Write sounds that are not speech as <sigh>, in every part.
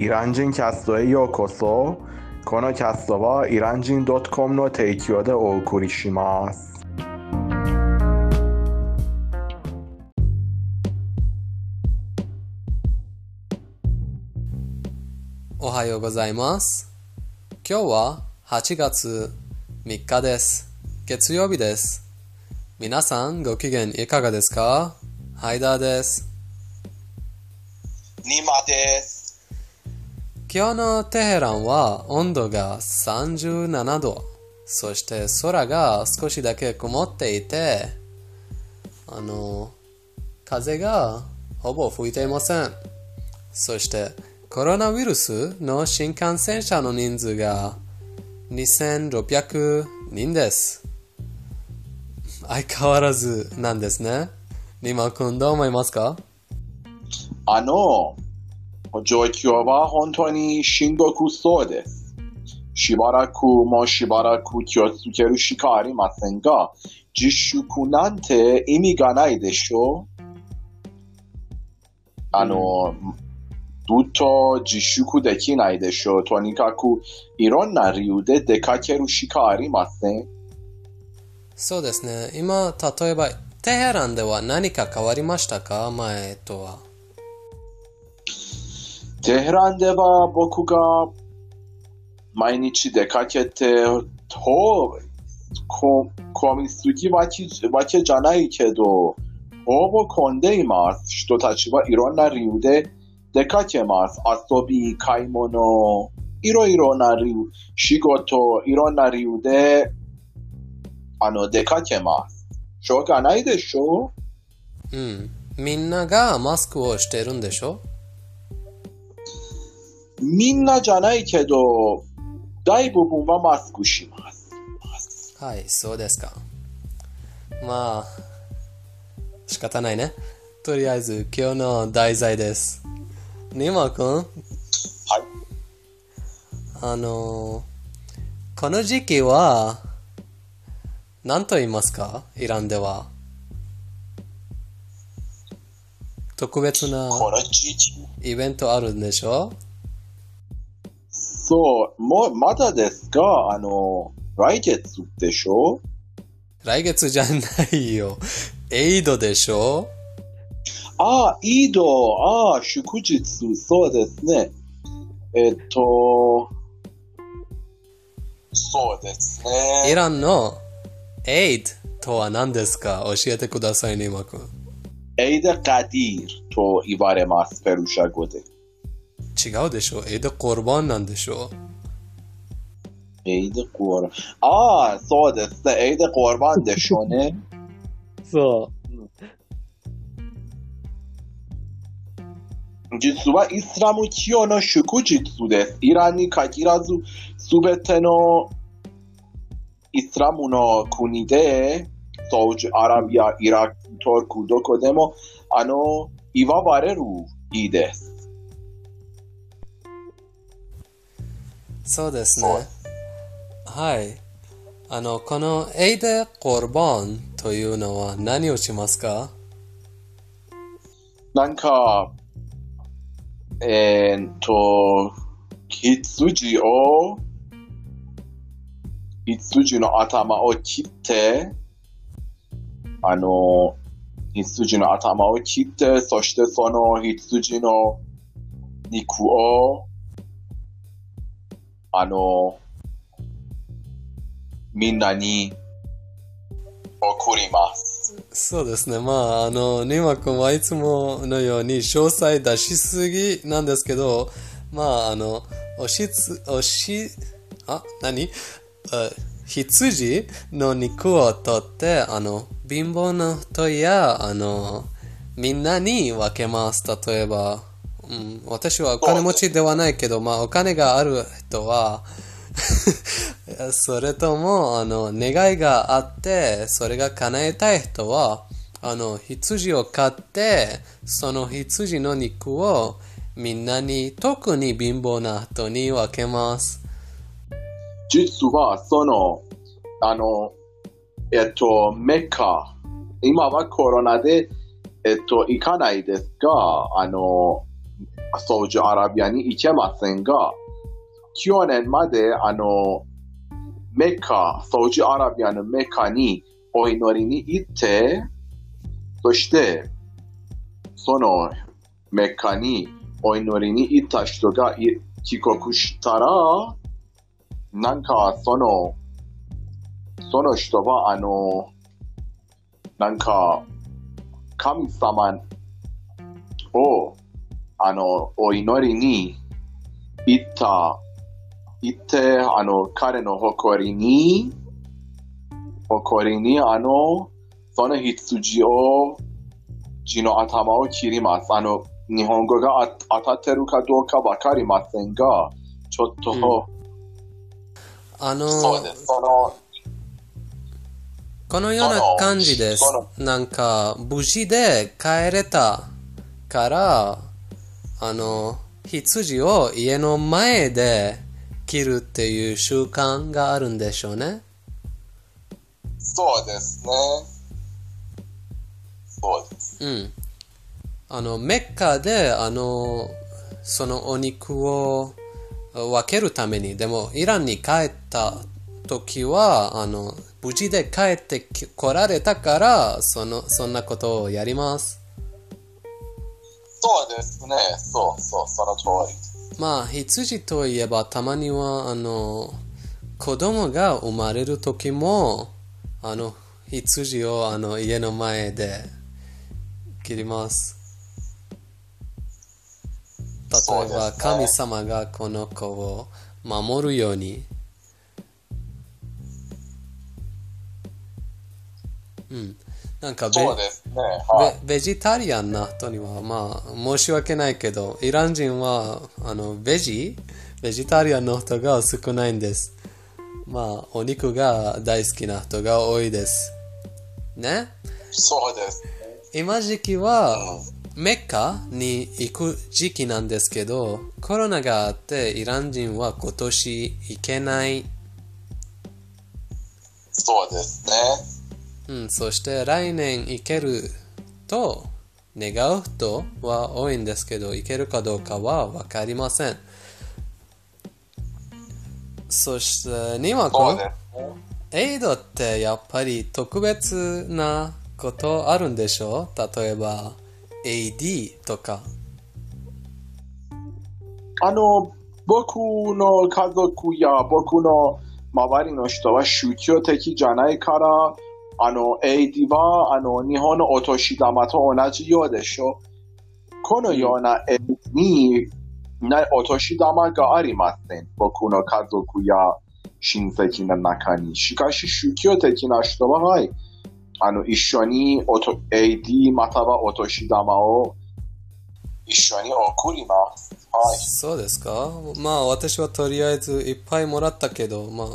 イラン人キャストへようこそこのキャストはイラン人 .com の提供でお送りしますおはようございます。今日は8月3日です。月曜日です。皆さんご機嫌いかがですかハイダーです。ニマです。今日のテヘランは温度が37度。そして空が少しだけ曇っていて、あの、風がほぼ吹いていません。そしてコロナウイルスの新感染者の人数が2600人です。相変わらずなんですね。リマ君どう思いますか？あの、状況は本当に深刻そうです。しばらくもしばらく気をつけるしかありませんが、自粛なんて意味がないでしょうあの、ずっと自粛できないでしょう。とにかくいろんな理由で出かけるしかありません。そうですね。今、例えば、テヘランでは何か変わりましたか前とは。テヘランでは僕が毎日出かけてとこ混みすぎわけわけじゃないけどほぼ混んでいます。人たちはいろんな理由で出かけます。遊び、買い物、いろいろな理由、仕事、いろんな理由であの出かけます。しょうがないでしょうん。みんながマスクをしてるんでしょ？みんなじゃないけど、大部分はマスクします。はい、そうですか。まあ、仕方ないね。とりあえず、今日の題材です。ニマ君、はい。あの、この時期は、何と言いますか？イランでは。特別な。イベントあるんでしょ？そう、もう、まだですが、あの、来月でしょ？来月じゃないよ。<laughs> エイドでしょ？ああ、イード、ああ、祝日、そうですね。えっと、そうですイね。ランの？エイドとは何ですか？教えてください、ニマ君。エイド・カディールと言われます、ペルシャ語で。違うでしょエイドコルバンなんでしょエイド・コーラ。ああ、そうですね。エイド・コーバンでしそうですね。はい。あの、このエイドコルバンというのは何をしますか？なんか、えーっと、羊を、羊の頭を切って、あの、羊の頭を切って、そしてその羊の肉を、あの、みんなに送ります。そうですね。まあ、あの、ニマ君はいつものように詳細出しすぎなんですけど、まあ、あの、おしつ、おし、あ、何？あ羊の肉を取って、あの、貧乏な人や、あの、みんなに分けます。例えば、うん、私はお金持ちではないけど、まあ、お金がある人は、<laughs> それとも、あの、願いがあって、それが叶えたい人は、あの、羊を飼って、その羊の肉をみんなに、特に貧乏な人に分けます。実は、その、あの、えっと、メッカ、今はコロナで、えっと、行かないですが、あの、サウジアラビアに行けませんが、去年まであの、メッカ、サウジアラビアのメッカにお祈りに行って、そして、そのメッカにお祈りに行った人が帰国したら、なんかその、その人はあの、なんか、神様を、あの、お祈りに行った、行って、あの、彼の誇りに、誇りに、あの、その羊を、血の頭を切ります。あの、日本語があ当たってるかどうかわかりませんが、ちょっと、うんあの、そうです。その、このような感じですそ。なんか、無事で帰れたから、あの、羊を家の前で切るっていう習慣があるんでしょうね。そうですね。そうです。うん。あの、メッカで、あの、そのお肉を分けるために、でも、イランに帰った時は、あの、無事で帰ってき来られたから、その、そんなことをやります。そうですね。そうそう、その通り。まあ、羊といえば、たまには、あの、子供が生まれる時も、あの、羊を、あの、家の前で切ります。例えば、ね神様がこの子を守るように。うん。なんかベ、そうですね。はい。ベベジタリアンな人には、まあ、申し訳ないけど、イラン人は、あの、ベジ？ベジタリアンの人が少ないんです。まあ、お肉が大好きな人が多いです。ね？そうです。今時期は、メッカに行く時期なんですけど、コロナがあって、イラン人は今年行けない。そうですね。うん、そして来年行けると願う人は多いんですけど、行けるかどうかはわかりません。そして、ニワ君そうで、すね。エイドってやっぱり特別なことあるんでしょ？例えば、AD とか。あの、僕の家族や僕の周りの人は宗教的じゃないから、あの、AD は、あの、日本のお年玉と同じようでしょ。このような AD になお年玉がありません。僕の家族や親戚の中に。しかし、宗教的な人は、はい、あの、一緒におと AD またはお年玉を一緒に送ります。はい。そうですかまあ私はとりあえずいっぱいもらったけど、まあ、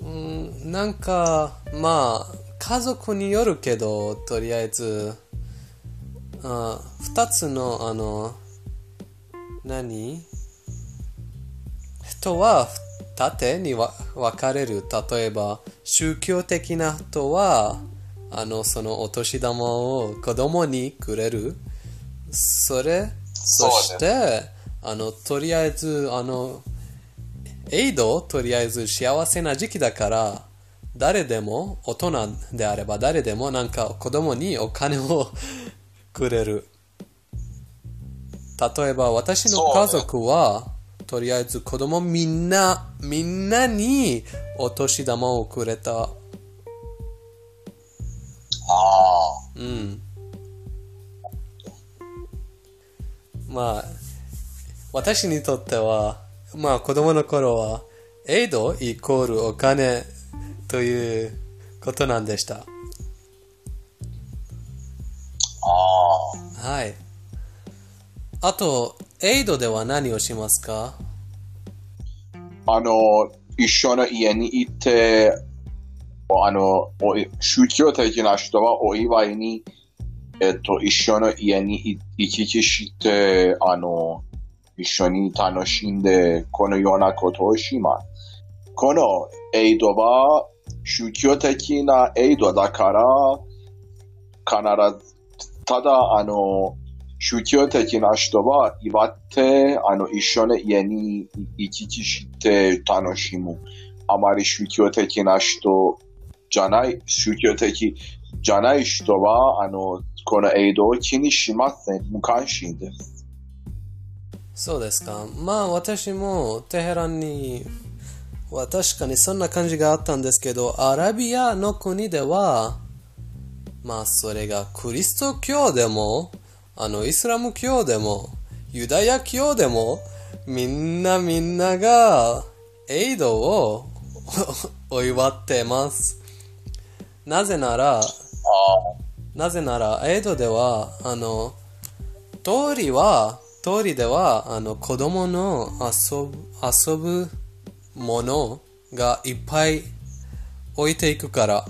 うん、なんか、まあ、家族によるけど、とりあえず、あ二つの、あの、何？人は二手にわ分かれる。例えば、宗教的な人は、あの、そのお年玉を子供にくれる。それ、そして、あの、とりあえず、あの、エイド、とりあえず幸せな時期だから、誰でも、大人であれば誰でもなんか子供にお金を <laughs> くれる。例えば私の家族は、とりあえず子供みんな、みんなにお年玉をくれた。ああ。うん。まあ、私にとっては、まあ子供の頃は、エイドイコールお金ということなんでした。ああ。はい。あと、エイドでは何をしますか？あの、一緒の家に行って、あの、お宗教的な人はお祝いに、えっと、一緒の家に行行き来して、あの、一緒に楽しんで、このようなことをします。このエイドは、宗教的なエイドだから、必ず、ただ、あの、宗教的な人は祝って、あの、一緒に家に行き来して楽しむ。あまり宗教的な人じゃない、宗教的じゃない人は、あの、このエイドを気にしません。無関心です。そうですか。まあ私もテヘランには確かにそんな感じがあったんですけど、アラビアの国では、まあそれがクリスト教でも、あのイスラム教でも、ユダヤ教でも、みんなみんながエイドを <laughs> お祝ってます。なぜなら、あなぜなら、エイドでは、あの、通りは、通りでは、あの、子供の遊ぶ、遊ぶものがいっぱい置いていくから、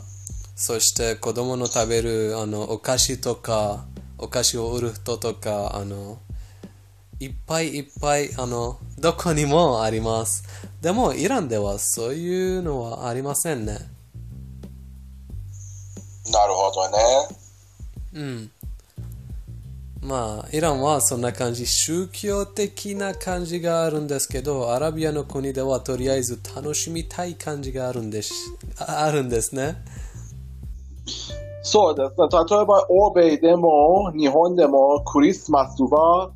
そして子供の食べる、あの、お菓子とか、お菓子を売る人とか、あの、いっぱいいっぱい、あの、どこにもあります。でも、イランではそういうのはありませんね。なるほどね。うん。まあ、イランはそんな感じ、宗教的な感じがあるんですけど、アラビアの国ではとりあえず楽しみたい感じがあるんです、あるんですね。そうです。例えば、欧米でも、日本でも、クリスマスは、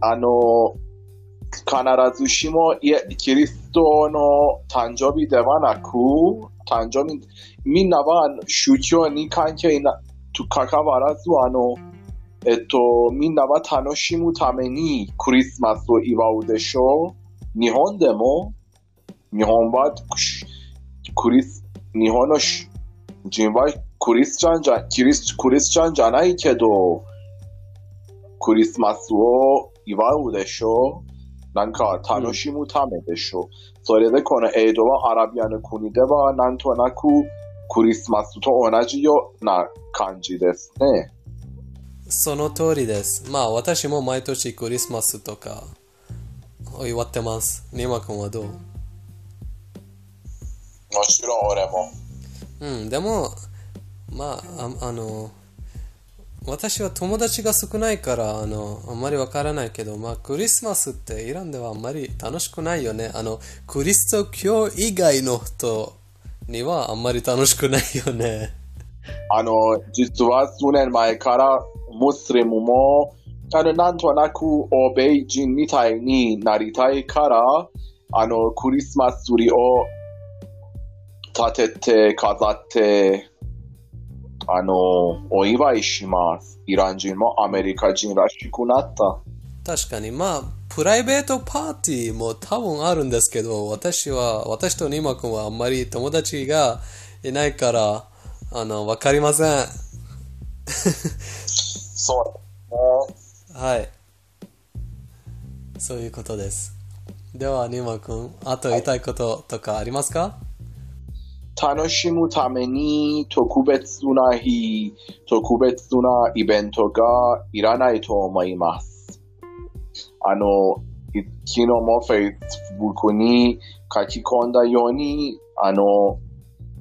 あの、必ずしも、いえキリストの誕生日ではなく、誕生日、みんなは宗教に関係な、と関わらず、あの、えっと、みんなは楽しむためにクリスマスを祝うでしょう。日本でも、日本はクリス、日本のし人はクリスチャンじゃ、キリス、クリスチャンじゃないけど、クリスマスを祝うでしょなんか楽しむためでしょ、それでこのエイドはアラビアの国ではなんとなくクリスマスと同じような感じですね。その通りです。まあ、私も毎年クリスマスとかを祝ってます。ニマ君はどう？もちろん俺も。うん、でも、まあ、ああの、私は友達が少ないから、あの、あんまりわからないけど、まあ、クリスマスってイランではあんまり楽しくないよね。あの、クリスト教以外の人にはあんまり楽しくないよね。あの、実は数年前からムスリムも、あの、なんとなく欧米人みたいになりたいから、あの、クリスマスツリーを立てて、飾って、あの、お祝いします。イラン人もアメリカ人らしくなった。確かに、まあ、プライベートパーティーも多分あるんですけど、私は、私とニマ君はあんまり友達がいないから、あの、わかりません。そうはい。そういうことです。では、ニマ君、あと言いたいこととかありますか？楽しむために特別な日、特別なイベントがいらないと思います。あの、い昨日も Facebook に書き込んだように、あの、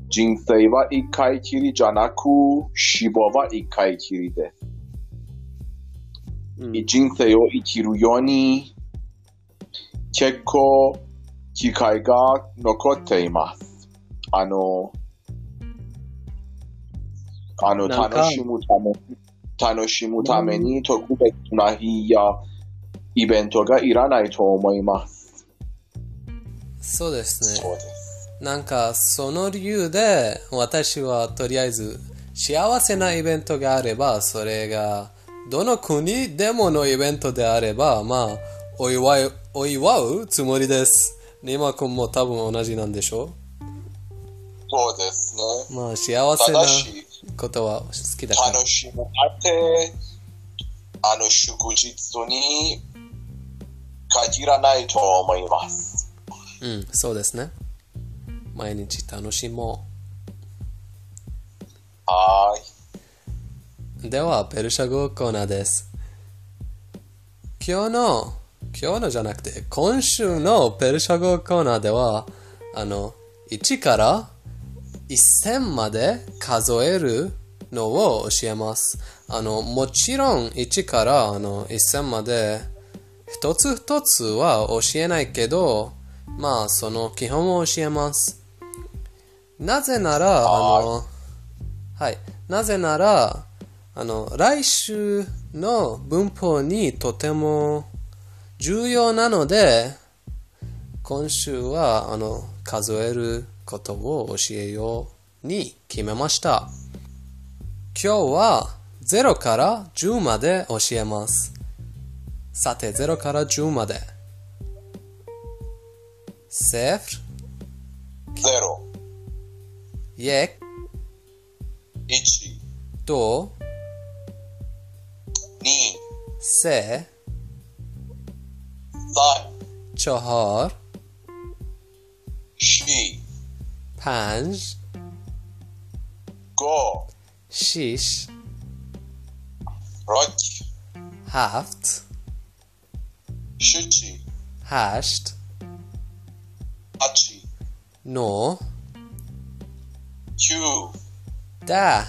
人生は一回きりじゃなく、死亡は一回きりです。うん人生を生きるように、結構機会が残っています。あの、あの、楽しむため、楽しむために特別な日やイベントがいらないと思います。そうですね。す。なんか、その理由で、私はとりあえず、幸せなイベントがあれば、それが、どの国でものイベントであれば、まあ、お祝い、お祝うつもりです。ニマ君も多分同じなんでしょそうですね。まあ、幸せなことは好きだから。楽しむって、あの、祝日に限らないと思います。うん、そうですね。毎日楽しもはーい。う。では、ペルシャ語コーナーです。今日の、今日のじゃなくて、今週のペルシャ語コーナーでは、あの、1から1000まで数えるのを教えます。あの、もちろん1からあの1000まで一つ一つは教えないけど、まあその基本を教えます。なぜなら、あの、はい。なぜなら、あの、来週の文法にとても重要なので、今週は、あの、数えることを教えように決めました。今日は0から10まで教えます。さて、0から10までセフル。0ク1と سه با. چهار شی پنج گو. شیش راک. هفت شچی هشت آچی نو کیو. ده.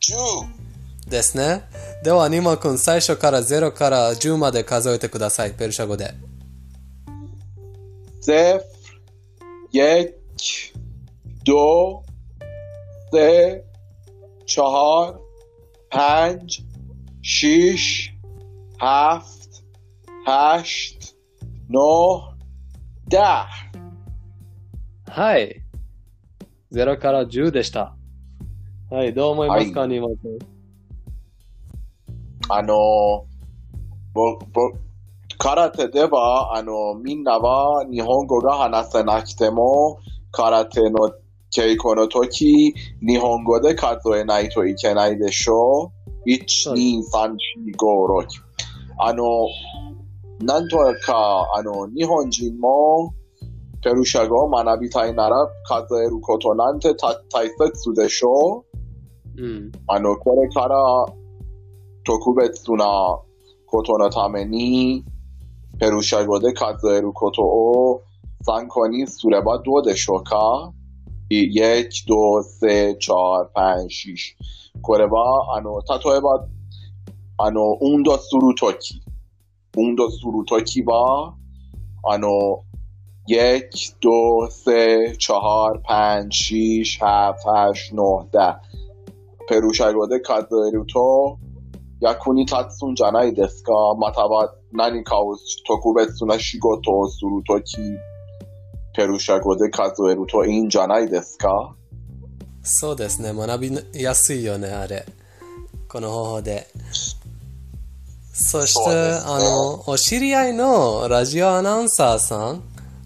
جو دسنه. では、ニモ君、最初から0から10まで数えてください。ペルシャ語で。0、1、2、3、4、ハ、6、7、8、9、ノ、ダ。はい。0から10でした。はい、どう思いますか、はい、ニモ君？あの、ぼ、ぼ、空手では、あの、みんなは日本語が話せなくても、空手の稽古の時、日本語で数えないといけないでしょう。1、そう2、3、4、5、6。あの、なんとか、あの、日本人も、ペルシャ語を学びたいなら、数えることなんてた大切でしょう。うん。あの、これから特別なことのために、ペルシャ語で数えることを参考にすればどうでしょうか ?1、2、3、4、5、6。これは、あ役に立つんじゃないですかまたは何かを特別な仕事をするとき、ペルシャ語で数えるといいんじゃないですかそうですね。学びやすいよね、あれ。この方法で。そして、ねあの、お知り合いのラジオアナウンサーさん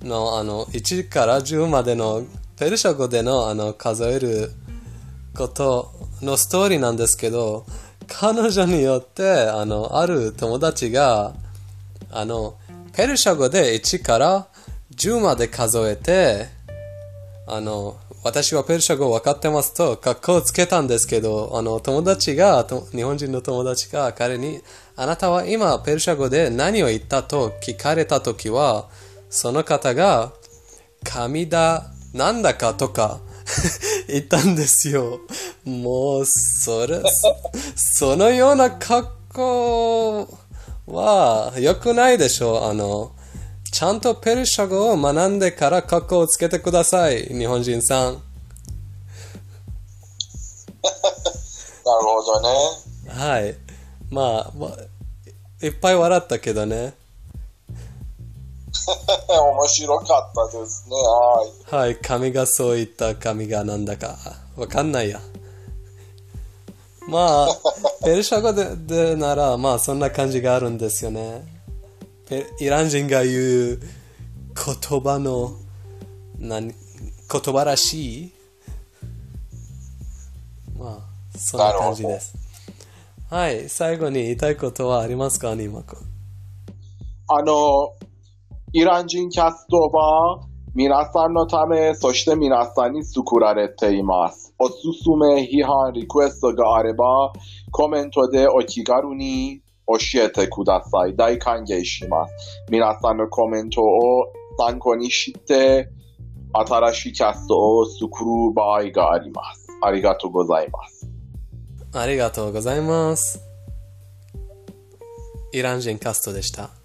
の、あの、1から10までのペルシャ語での、あの、数えることのストーリーなんですけど、彼女によって、あの、ある友達が、あの、ペルシャ語で1から10まで数えて、あの、私はペルシャ語分かってますと、格好をつけたんですけど、あの、友達が、日本人の友達が彼に、あなたは今ペルシャ語で何を言ったと聞かれたときは、その方が、神だ、なんだかとか言ったんですよ。もう、それ、そのような格好は良くないでしょう。あの、ちゃんとペルシャ語を学んでから格好をつけてください、日本人さん。<laughs> なるほどね。はい。まあ、まあ、いっぱい笑ったけどね。<laughs> 面白かったですね。はい。はい、神がそう言った神がなんだかわかんないや。まあ、<laughs> ペルシャ語ででなら、まあそんな感じがあるんですよね。ペイラン人が言う言葉の、何、言葉らしい。まあ、そんな感じです。はい、最後に言いたいことはありますか、ニマ君？あの、イラン人キャストは皆さんのため、そして皆さんに作られています。おすすめ、批判、リクエストがあれば、コメントでお気軽に教えてください。大歓迎します。皆さんのコメントを参考にして、新しいキャストを作る場合があります。ありがとうございます。ありがとうございます。イラン人カストでした。